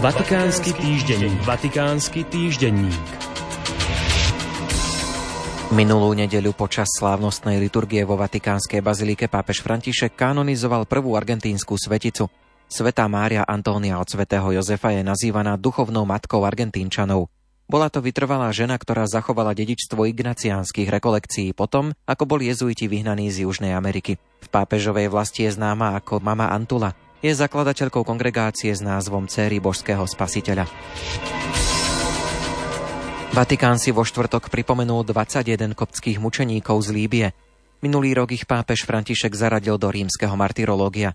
Vatikánsky týždenník. Vatikánsky týždenník. Minulú nedeľu počas slávnostnej liturgie vo Vatikánskej bazilike pápež František kanonizoval prvú argentínsku sveticu. Svetá Mária Antónia od svätého Jozefa je nazývaná duchovnou matkou Argentínčanov. Bola to vytrvalá žena, ktorá zachovala dedičstvo ignaciánskych rekolekcií potom, ako boli jezuiti vyhnaní z Južnej Ameriky. V pápežovej vlasti je známa ako Mama Antula, je zakladateľkou kongregácie s názvom Céry božského spasiteľa. Vatikán si vo štvrtok pripomenul 21 koptských mučeníkov z Líbie. Minulý rok ich pápež František zaradil do rímskeho martyrológia.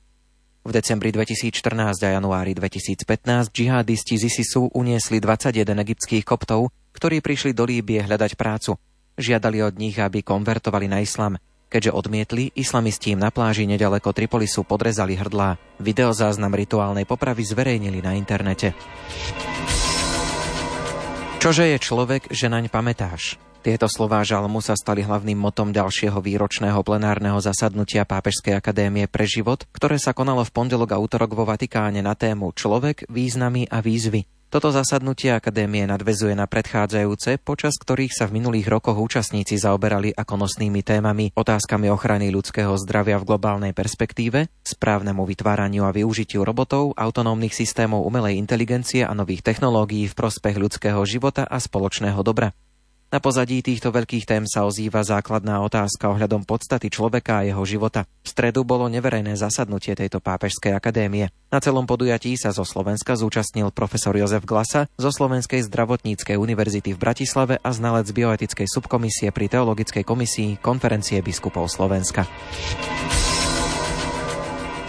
V decembri 2014 a januári 2015 džihadisti z ISISu uniesli 21 egyptských koptov, ktorí prišli do Líbie hľadať prácu. Žiadali od nich, aby konvertovali na islam. Keďže odmietli, islamisti im na pláži nedaleko Tripolisu podrezali hrdlá. Videozáznam rituálnej popravy zverejnili na internete. Čože je človek, že naň pamätáš? Tieto slová žalmu sa stali hlavným motom ďalšieho výročného plenárneho zasadnutia Pápežskej akadémie pre život, ktoré sa konalo v pondelok a útorok vo Vatikáne na tému Človek, významy a výzvy. Toto zasadnutie akadémie nadvezuje na predchádzajúce, počas ktorých sa v minulých rokoch účastníci zaoberali ako nosnými témami otázkami ochrany ľudského zdravia v globálnej perspektíve, správnemu vytváraniu a využitiu robotov, autonómnych systémov umelej inteligencie a nových technológií v prospech ľudského života a spoločného dobra. Na pozadí týchto veľkých tém sa ozýva základná otázka ohľadom podstaty človeka a jeho života. V stredu bolo neverejné zasadnutie tejto pápežskej akadémie. Na celom podujatí sa zo Slovenska zúčastnil profesor Jozef Glasa zo Slovenskej zdravotníckej univerzity v Bratislave a znalec bioetickej subkomisie pri Teologickej komisii konferencie biskupov Slovenska.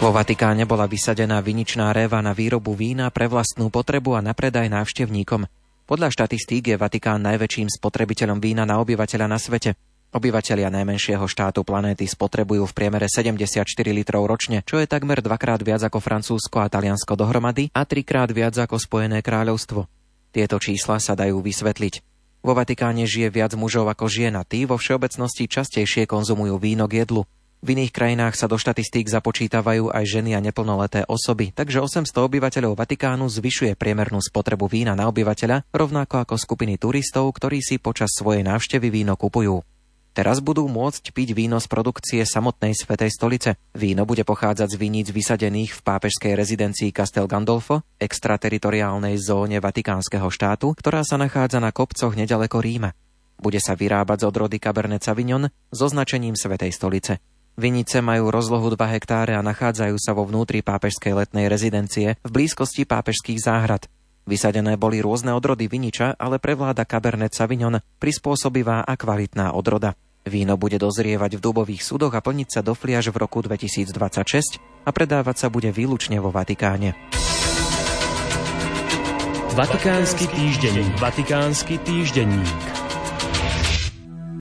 Vo Vatikáne bola vysadená viničná réva na výrobu vína pre vlastnú potrebu a na predaj návštevníkom. Podľa štatistík je Vatikán najväčším spotrebiteľom vína na obyvateľa na svete. Obyvatelia najmenšieho štátu planéty spotrebujú v priemere 74 litrov ročne, čo je takmer dvakrát viac ako Francúzsko a Taliansko dohromady a trikrát viac ako Spojené kráľovstvo. Tieto čísla sa dajú vysvetliť. Vo Vatikáne žije viac mužov ako žien a tí vo všeobecnosti častejšie konzumujú víno k jedlu. V iných krajinách sa do štatistík započítavajú aj ženy a neplnoleté osoby, takže 800 obyvateľov Vatikánu zvyšuje priemernú spotrebu vína na obyvateľa, rovnako ako skupiny turistov, ktorí si počas svojej návštevy víno kupujú. Teraz budú môcť piť víno z produkcie samotnej Svetej stolice. Víno bude pochádzať z viníc vysadených v pápežskej rezidencii Castel Gandolfo, extrateritoriálnej zóne Vatikánskeho štátu, ktorá sa nachádza na kopcoch nedaleko Ríma. Bude sa vyrábať z odrody Cabernet Sauvignon so značením Svetej stolice. Vinice majú rozlohu 2 hektáre a nachádzajú sa vo vnútri pápežskej letnej rezidencie v blízkosti pápežských záhrad. Vysadené boli rôzne odrody viniča, ale prevláda Cabernet Sauvignon, prispôsobivá a kvalitná odroda. Víno bude dozrievať v dubových súdoch a plniť sa do fliaž v roku 2026 a predávať sa bude výlučne vo Vatikáne. Vatikánsky týždenník. Vatikánsky týždenník.